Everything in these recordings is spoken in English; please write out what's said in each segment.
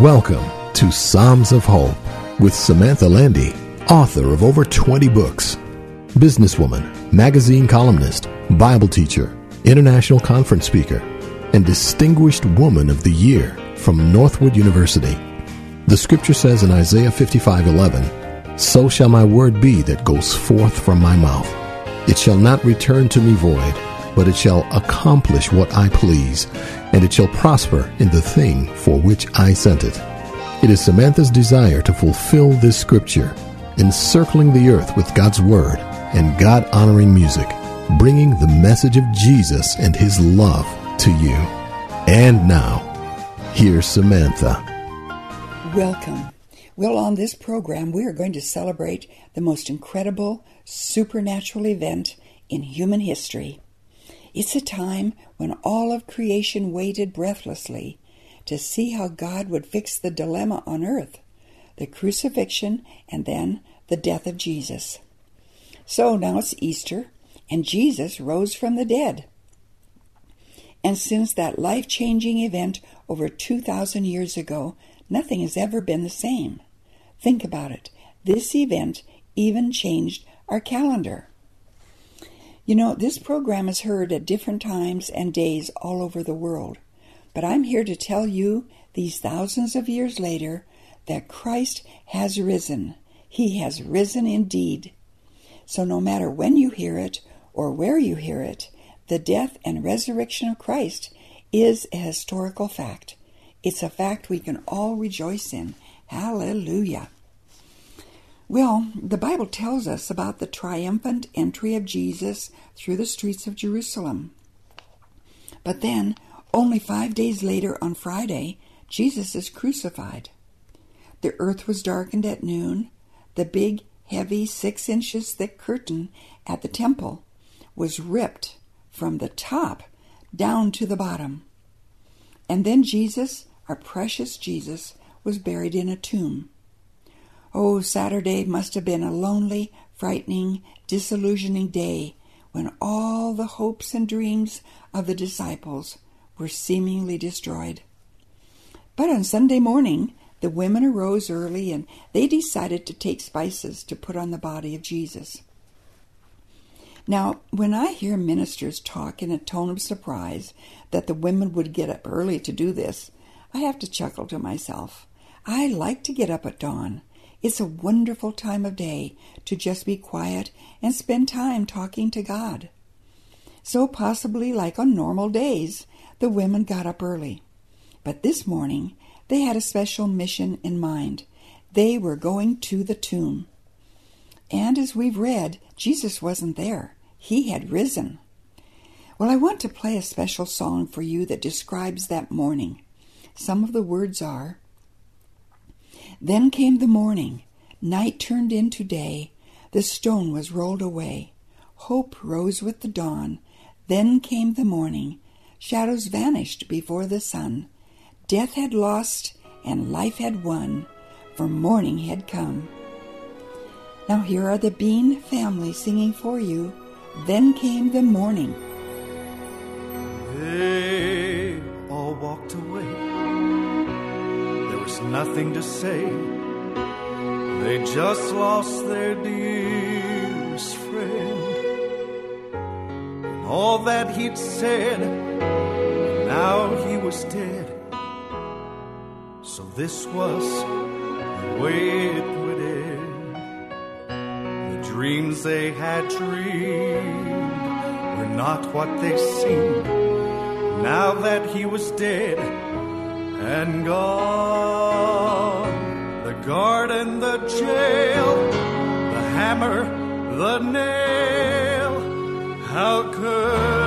Welcome to Psalms of Hope with Samantha Landy, author of over 20 books, businesswoman, magazine columnist, Bible teacher, international conference speaker, and Distinguished Woman of the Year from Northwood University. The scripture says in Isaiah 55:11, "So shall my word be that goes forth from my mouth. It shall not return to me void, but it shall accomplish what I please, and it shall prosper in the thing for which I sent it. It is Samantha's desire to fulfill this scripture, encircling the earth with God's word and God honoring music, bringing the message of Jesus and his love to you. And now, here's Samantha. Welcome. Well, on this program, we are going to celebrate the most incredible supernatural event in human history. It's a time when all of creation waited breathlessly to see how God would fix the dilemma on earth the crucifixion and then the death of Jesus. So now it's Easter, and Jesus rose from the dead. And since that life changing event over 2,000 years ago, nothing has ever been the same. Think about it. This event even changed our calendar. You know, this program is heard at different times and days all over the world. But I'm here to tell you, these thousands of years later, that Christ has risen. He has risen indeed. So no matter when you hear it or where you hear it, the death and resurrection of Christ is a historical fact. It's a fact we can all rejoice in. Hallelujah. Well, the Bible tells us about the triumphant entry of Jesus through the streets of Jerusalem. But then, only five days later on Friday, Jesus is crucified. The earth was darkened at noon. The big, heavy, six inches thick curtain at the temple was ripped from the top down to the bottom. And then Jesus, our precious Jesus, was buried in a tomb. Oh, Saturday must have been a lonely, frightening, disillusioning day when all the hopes and dreams of the disciples were seemingly destroyed. But on Sunday morning, the women arose early and they decided to take spices to put on the body of Jesus. Now, when I hear ministers talk in a tone of surprise that the women would get up early to do this, I have to chuckle to myself. I like to get up at dawn. It's a wonderful time of day to just be quiet and spend time talking to God. So, possibly like on normal days, the women got up early. But this morning, they had a special mission in mind. They were going to the tomb. And as we've read, Jesus wasn't there, he had risen. Well, I want to play a special song for you that describes that morning. Some of the words are then came the morning, night turned into day, the stone was rolled away. Hope rose with the dawn. Then came the morning, shadows vanished before the sun. Death had lost and life had won, for morning had come. Now here are the Bean family singing for you. Then came the morning. They all walked away nothing to say. They just lost their dearest friend. And all that he'd said, now he was dead. So this was the way it would end. The dreams they had dreamed were not what they seemed. Now that he was dead, and gone. The guard and the jail, the hammer, the nail. How could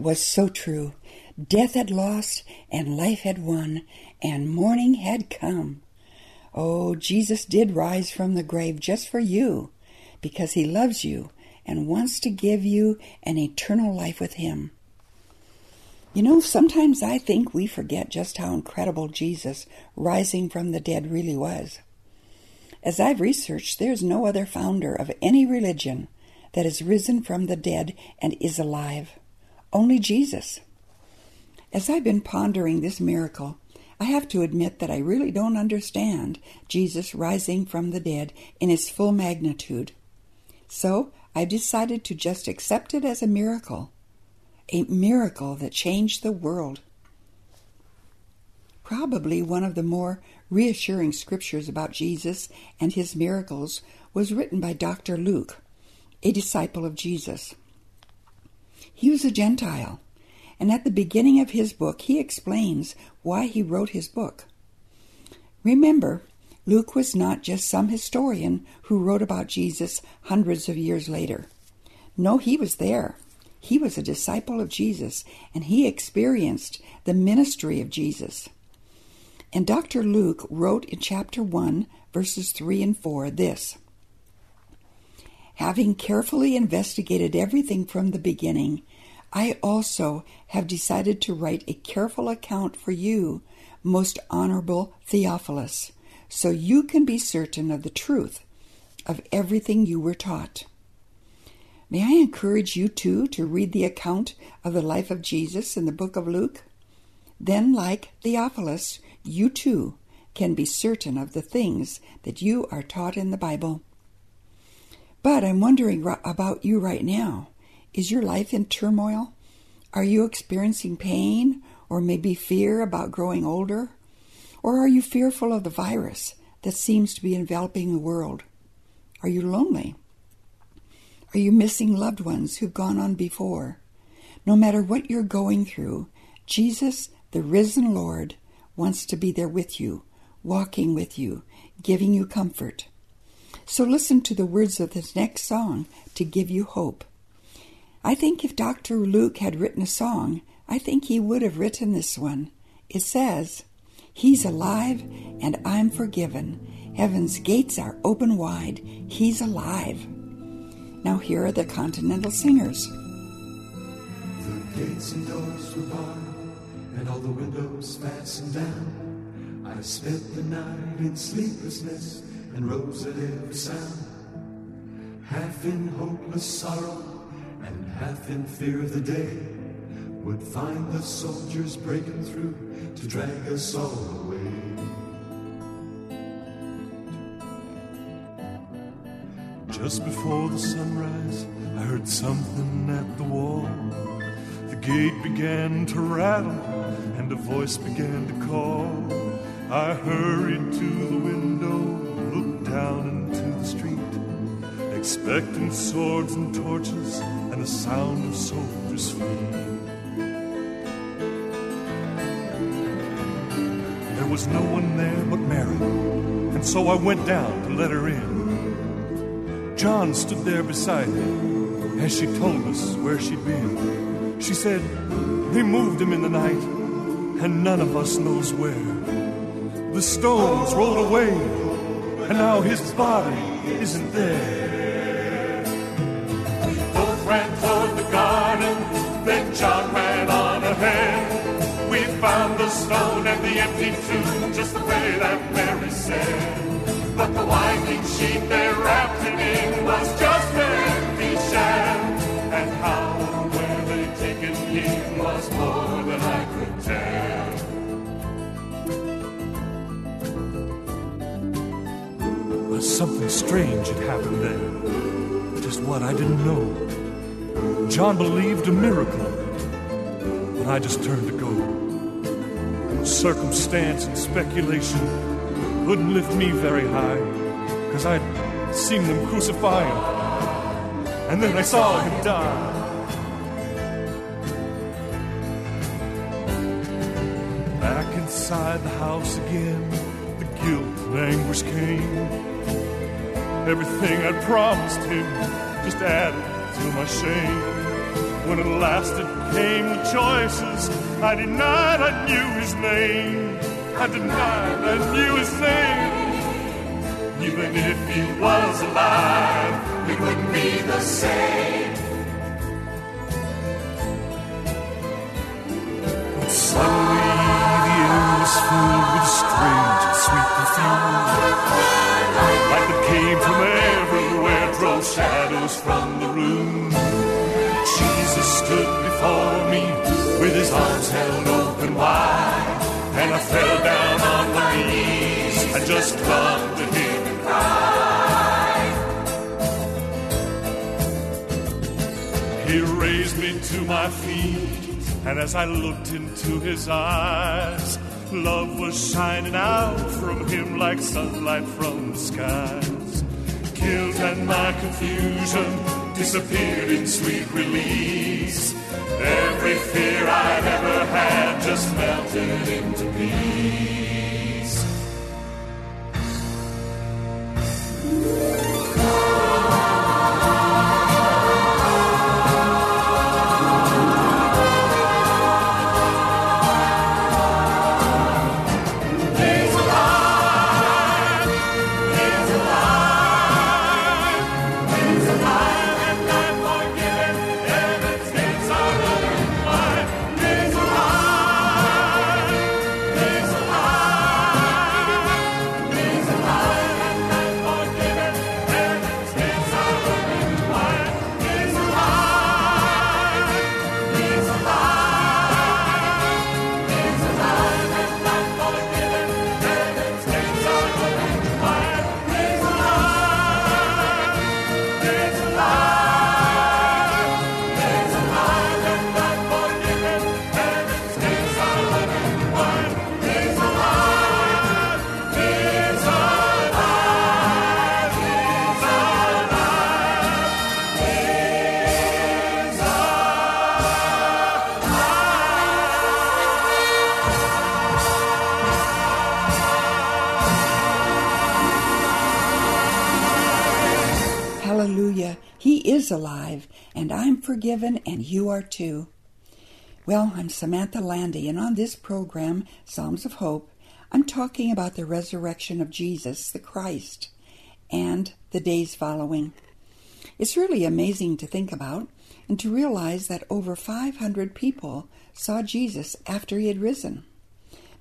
was so true. Death had lost, and life had won, and morning had come. Oh, Jesus did rise from the grave just for you, because he loves you and wants to give you an eternal life with him. You know, sometimes I think we forget just how incredible Jesus rising from the dead really was. As I've researched, there's no other founder of any religion that has risen from the dead and is alive. Only Jesus. As I've been pondering this miracle, I have to admit that I really don't understand Jesus rising from the dead in its full magnitude. So I've decided to just accept it as a miracle a miracle that changed the world. Probably one of the more reassuring scriptures about Jesus and his miracles was written by Dr. Luke, a disciple of Jesus. He was a Gentile, and at the beginning of his book, he explains why he wrote his book. Remember, Luke was not just some historian who wrote about Jesus hundreds of years later. No, he was there. He was a disciple of Jesus and he experienced the ministry of Jesus. And Dr. Luke wrote in chapter 1, verses 3 and 4 this Having carefully investigated everything from the beginning, I also have decided to write a careful account for you, most honorable Theophilus, so you can be certain of the truth of everything you were taught. May I encourage you too to read the account of the life of Jesus in the book of Luke? Then, like Theophilus, you too can be certain of the things that you are taught in the Bible. But I'm wondering about you right now. Is your life in turmoil? Are you experiencing pain or maybe fear about growing older? Or are you fearful of the virus that seems to be enveloping the world? Are you lonely? Are you missing loved ones who've gone on before? No matter what you're going through, Jesus, the risen Lord, wants to be there with you, walking with you, giving you comfort. So listen to the words of this next song to give you hope. I think if Dr. Luke had written a song, I think he would have written this one. It says, He's alive and I'm forgiven. Heaven's gates are open wide. He's alive. Now here are the Continental Singers. The gates and doors were barred, and all the windows fastened down. I spent the night in sleeplessness and rose at every sound. Half in hopeless sorrow half in fear of the day. Would find the soldiers breaking through to drag us all away. Just before the sunrise, I heard something at the wall. The gate began to rattle, and a voice began to call. I hurried to the window, looked down into the street, expecting swords and torches the sound of soldiers' feet. There was no one there but Mary, and so I went down to let her in. John stood there beside me as she told us where she'd been. She said, They moved him in the night, and none of us knows where. The stones rolled away, and now his body isn't there. Stone and the empty tomb just the way that Mary said. But the winding sheet they wrapped in was just an empty sham. And how and where they taken him was more than I could tell. But something strange had happened there. Just what I didn't know. John believed a miracle, but I just turned to go. Circumstance and speculation couldn't lift me very high, cause I'd seen them crucify him, and then I saw him die. Back inside the house again, the guilt and anguish came. Everything I'd promised him just added to my shame. When at last it came the choices, I denied I knew his name. I denied I knew his name. Even if he was alive, it wouldn't be the same. But suddenly the air was filled with strange sweet perfume. Like it came from everywhere, drove shadows from the room. Jesus stood before me with his arms held open wide. And I fell down on my knees and just clung to him and cried. He raised me to my feet, and as I looked into his eyes, love was shining out from him like sunlight from the skies. Guilt and my confusion disappeared in sweet release. Every fear I'd ever had just melted into peace. Well, I'm Samantha Landy, and on this program, Psalms of Hope, I'm talking about the resurrection of Jesus, the Christ, and the days following. It's really amazing to think about and to realize that over 500 people saw Jesus after he had risen.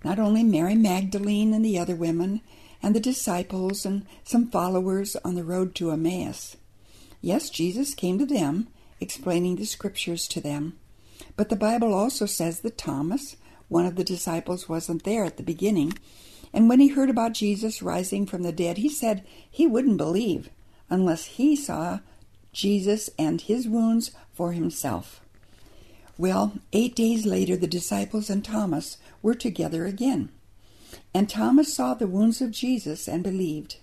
Not only Mary Magdalene and the other women, and the disciples and some followers on the road to Emmaus. Yes, Jesus came to them, explaining the scriptures to them. But the Bible also says that Thomas, one of the disciples, wasn't there at the beginning. And when he heard about Jesus rising from the dead, he said he wouldn't believe unless he saw Jesus and his wounds for himself. Well, eight days later, the disciples and Thomas were together again. And Thomas saw the wounds of Jesus and believed.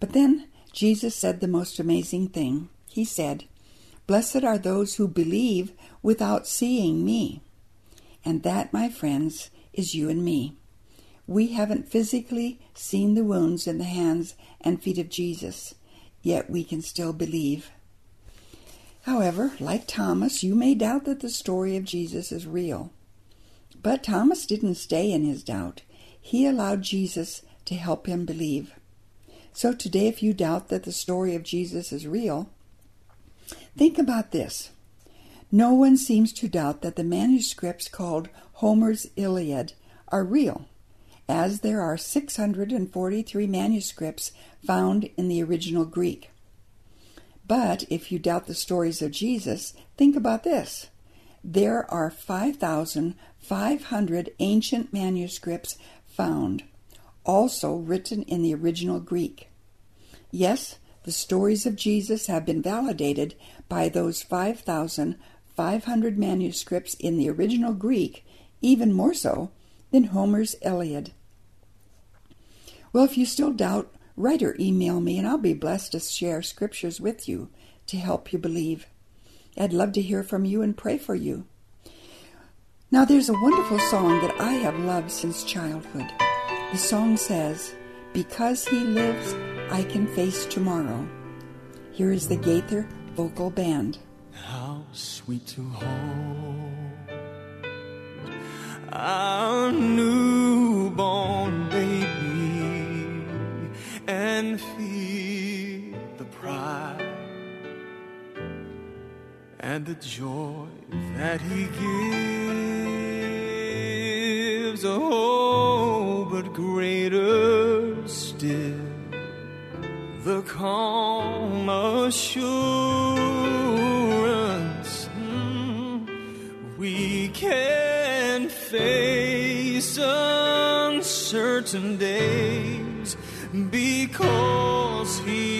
But then Jesus said the most amazing thing. He said, Blessed are those who believe without seeing me. And that, my friends, is you and me. We haven't physically seen the wounds in the hands and feet of Jesus, yet we can still believe. However, like Thomas, you may doubt that the story of Jesus is real. But Thomas didn't stay in his doubt. He allowed Jesus to help him believe. So today, if you doubt that the story of Jesus is real, think about this. No one seems to doubt that the manuscripts called Homer's Iliad are real, as there are 643 manuscripts found in the original Greek. But if you doubt the stories of Jesus, think about this. There are 5,500 ancient manuscripts found, also written in the original Greek. Yes, the stories of Jesus have been validated by those 5,500 manuscripts in the original Greek, even more so than Homer's Iliad. Well, if you still doubt, write or email me, and I'll be blessed to share scriptures with you to help you believe. I'd love to hear from you and pray for you. Now, there's a wonderful song that I have loved since childhood. The song says, Because he lives, I can face tomorrow. Here is the Gaither Vocal Band. Sweet to hold our newborn baby and feel the pride and the joy that he gives. Oh, but greater still the calm assurance mm, we can face uncertain days because he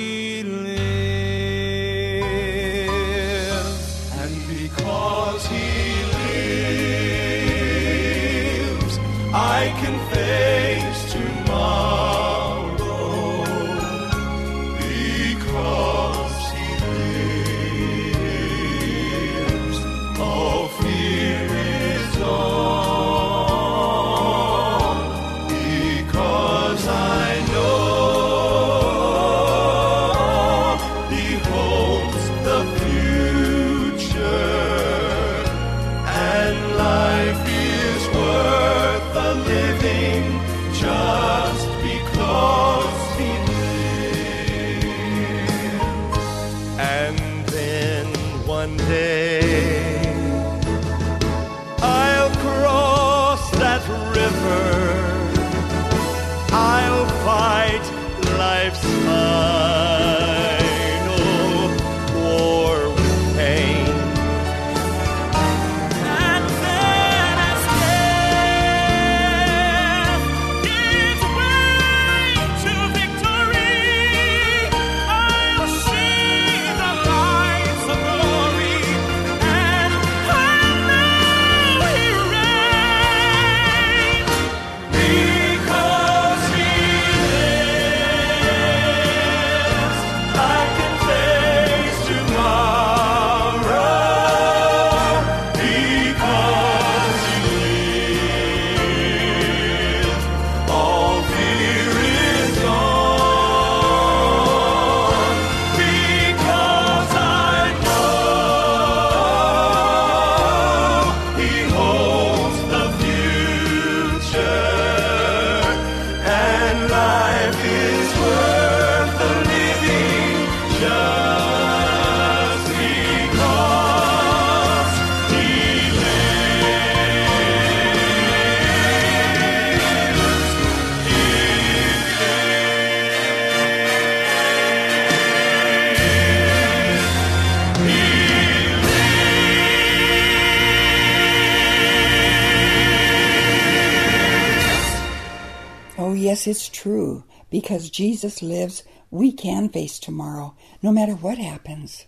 It's true. Because Jesus lives, we can face tomorrow, no matter what happens.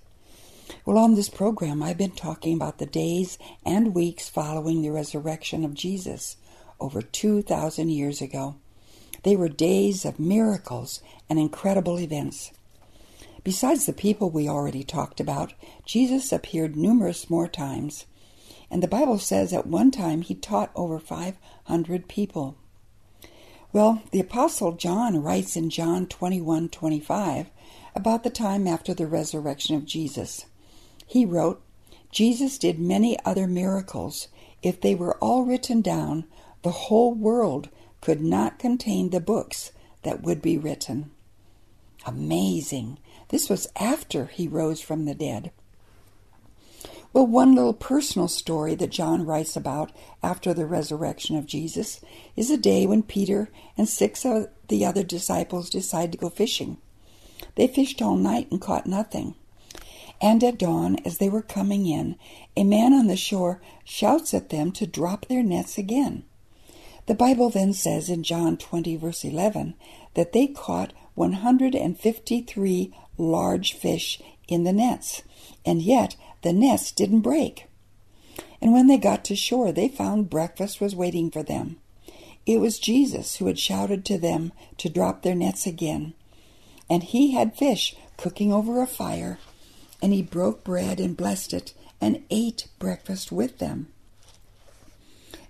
Well, on this program, I've been talking about the days and weeks following the resurrection of Jesus over 2,000 years ago. They were days of miracles and incredible events. Besides the people we already talked about, Jesus appeared numerous more times. And the Bible says at one time he taught over 500 people. Well, the apostle John writes in John 21:25 about the time after the resurrection of Jesus. He wrote, Jesus did many other miracles. If they were all written down, the whole world could not contain the books that would be written. Amazing. This was after he rose from the dead. Well, one little personal story that John writes about after the resurrection of Jesus is a day when Peter and six of the other disciples decide to go fishing. They fished all night and caught nothing. And at dawn, as they were coming in, a man on the shore shouts at them to drop their nets again. The Bible then says in John 20, verse 11, that they caught 153 large fish in the nets, and yet the nets didn't break. And when they got to shore, they found breakfast was waiting for them. It was Jesus who had shouted to them to drop their nets again. And he had fish cooking over a fire, and he broke bread and blessed it and ate breakfast with them.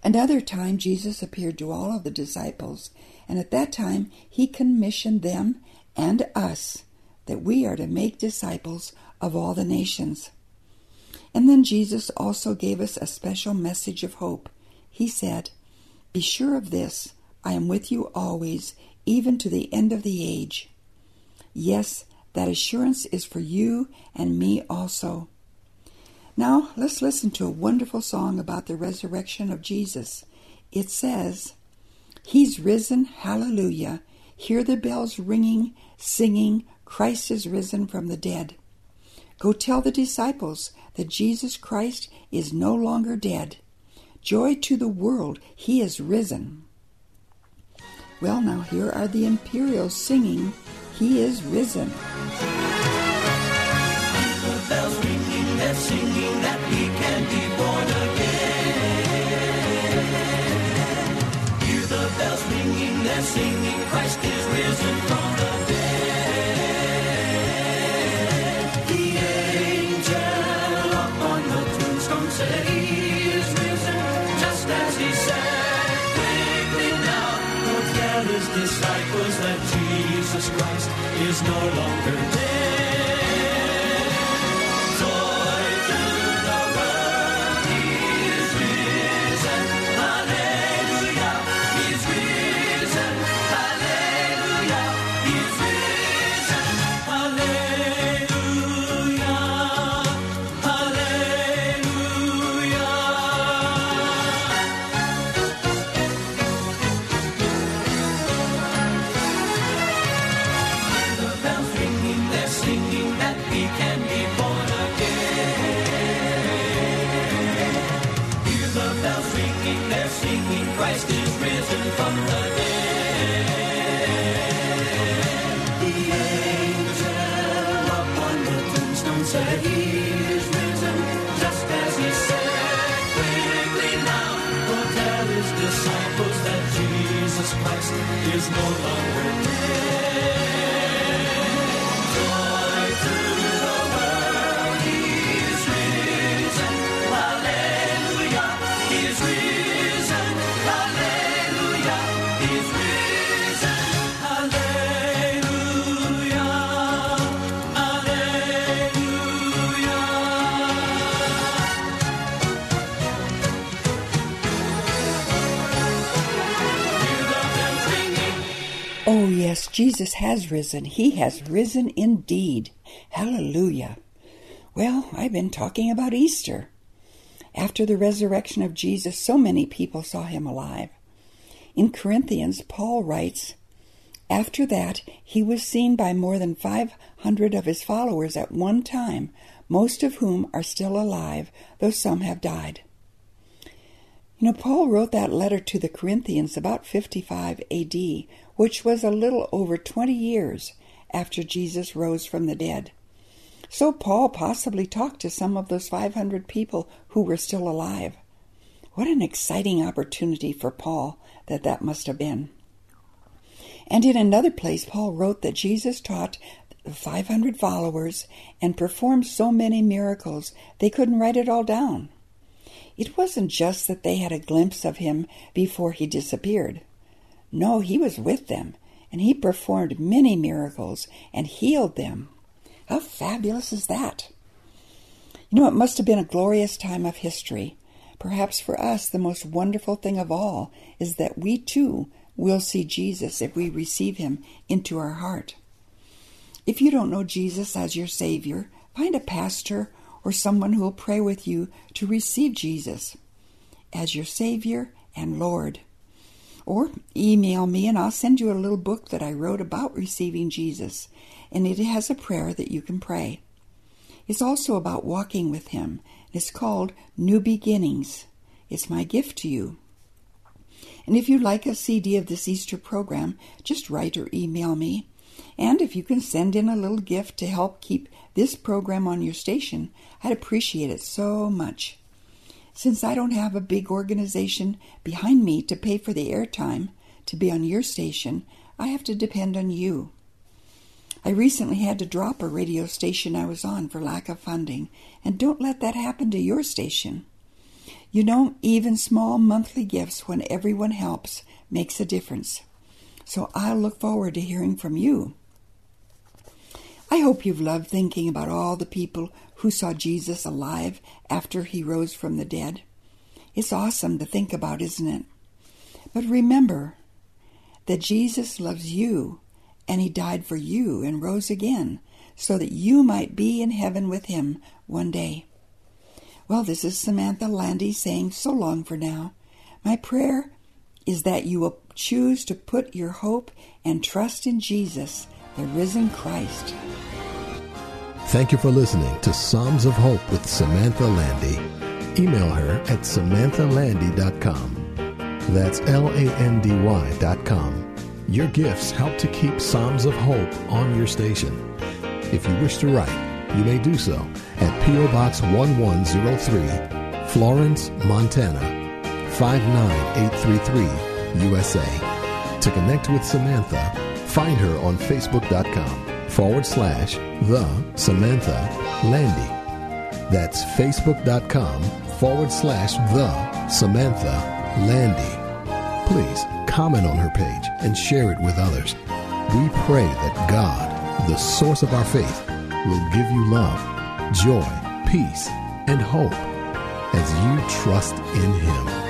Another time, Jesus appeared to all of the disciples, and at that time he commissioned them and us that we are to make disciples of all the nations. And then Jesus also gave us a special message of hope. He said, Be sure of this, I am with you always, even to the end of the age. Yes, that assurance is for you and me also. Now, let's listen to a wonderful song about the resurrection of Jesus. It says, He's risen, hallelujah. Hear the bells ringing, singing, Christ is risen from the dead. Go tell the disciples that Jesus Christ is no longer dead. Joy to the world, he is risen. Well, now here are the Imperials singing, He is risen. The bells ringing, they're singing that we can be born again. Hear the bells ringing, they're singing Christ is risen from is no longer Jesus has risen. He has risen indeed. Hallelujah. Well, I've been talking about Easter. After the resurrection of Jesus, so many people saw him alive. In Corinthians, Paul writes, After that, he was seen by more than 500 of his followers at one time, most of whom are still alive, though some have died. You know, Paul wrote that letter to the Corinthians about 55 AD, which was a little over 20 years after Jesus rose from the dead. So Paul possibly talked to some of those 500 people who were still alive. What an exciting opportunity for Paul that that must have been. And in another place, Paul wrote that Jesus taught the 500 followers and performed so many miracles they couldn't write it all down. It wasn't just that they had a glimpse of him before he disappeared. No, he was with them, and he performed many miracles and healed them. How fabulous is that? You know, it must have been a glorious time of history. Perhaps for us, the most wonderful thing of all is that we too will see Jesus if we receive him into our heart. If you don't know Jesus as your Savior, find a pastor or someone who will pray with you to receive Jesus as your Savior and Lord. Or email me and I'll send you a little book that I wrote about receiving Jesus, and it has a prayer that you can pray. It's also about walking with Him. It's called New Beginnings. It's my gift to you. And if you'd like a CD of this Easter program, just write or email me. And if you can send in a little gift to help keep this program on your station, I'd appreciate it so much. Since I don't have a big organization behind me to pay for the airtime to be on your station, I have to depend on you. I recently had to drop a radio station I was on for lack of funding, and don't let that happen to your station. You know, even small monthly gifts when everyone helps makes a difference. So I'll look forward to hearing from you. I hope you've loved thinking about all the people who saw Jesus alive after he rose from the dead. It's awesome to think about, isn't it? But remember that Jesus loves you and he died for you and rose again so that you might be in heaven with him one day. Well, this is Samantha Landy saying so long for now. My prayer is that you will choose to put your hope and trust in Jesus, the risen Christ. Thank you for listening to Psalms of Hope with Samantha Landy. Email her at samanthalandy.com. That's L A N D Y.com. Your gifts help to keep Psalms of Hope on your station. If you wish to write, you may do so at P.O. Box 1103, Florence, Montana 59833, USA. To connect with Samantha, find her on Facebook.com forward slash the Samantha Landy. That's Facebook.com forward slash the Samantha Landy. Please comment on her page and share it with others. We pray that God, the source of our faith, will give you love, joy, peace, and hope as you trust in Him.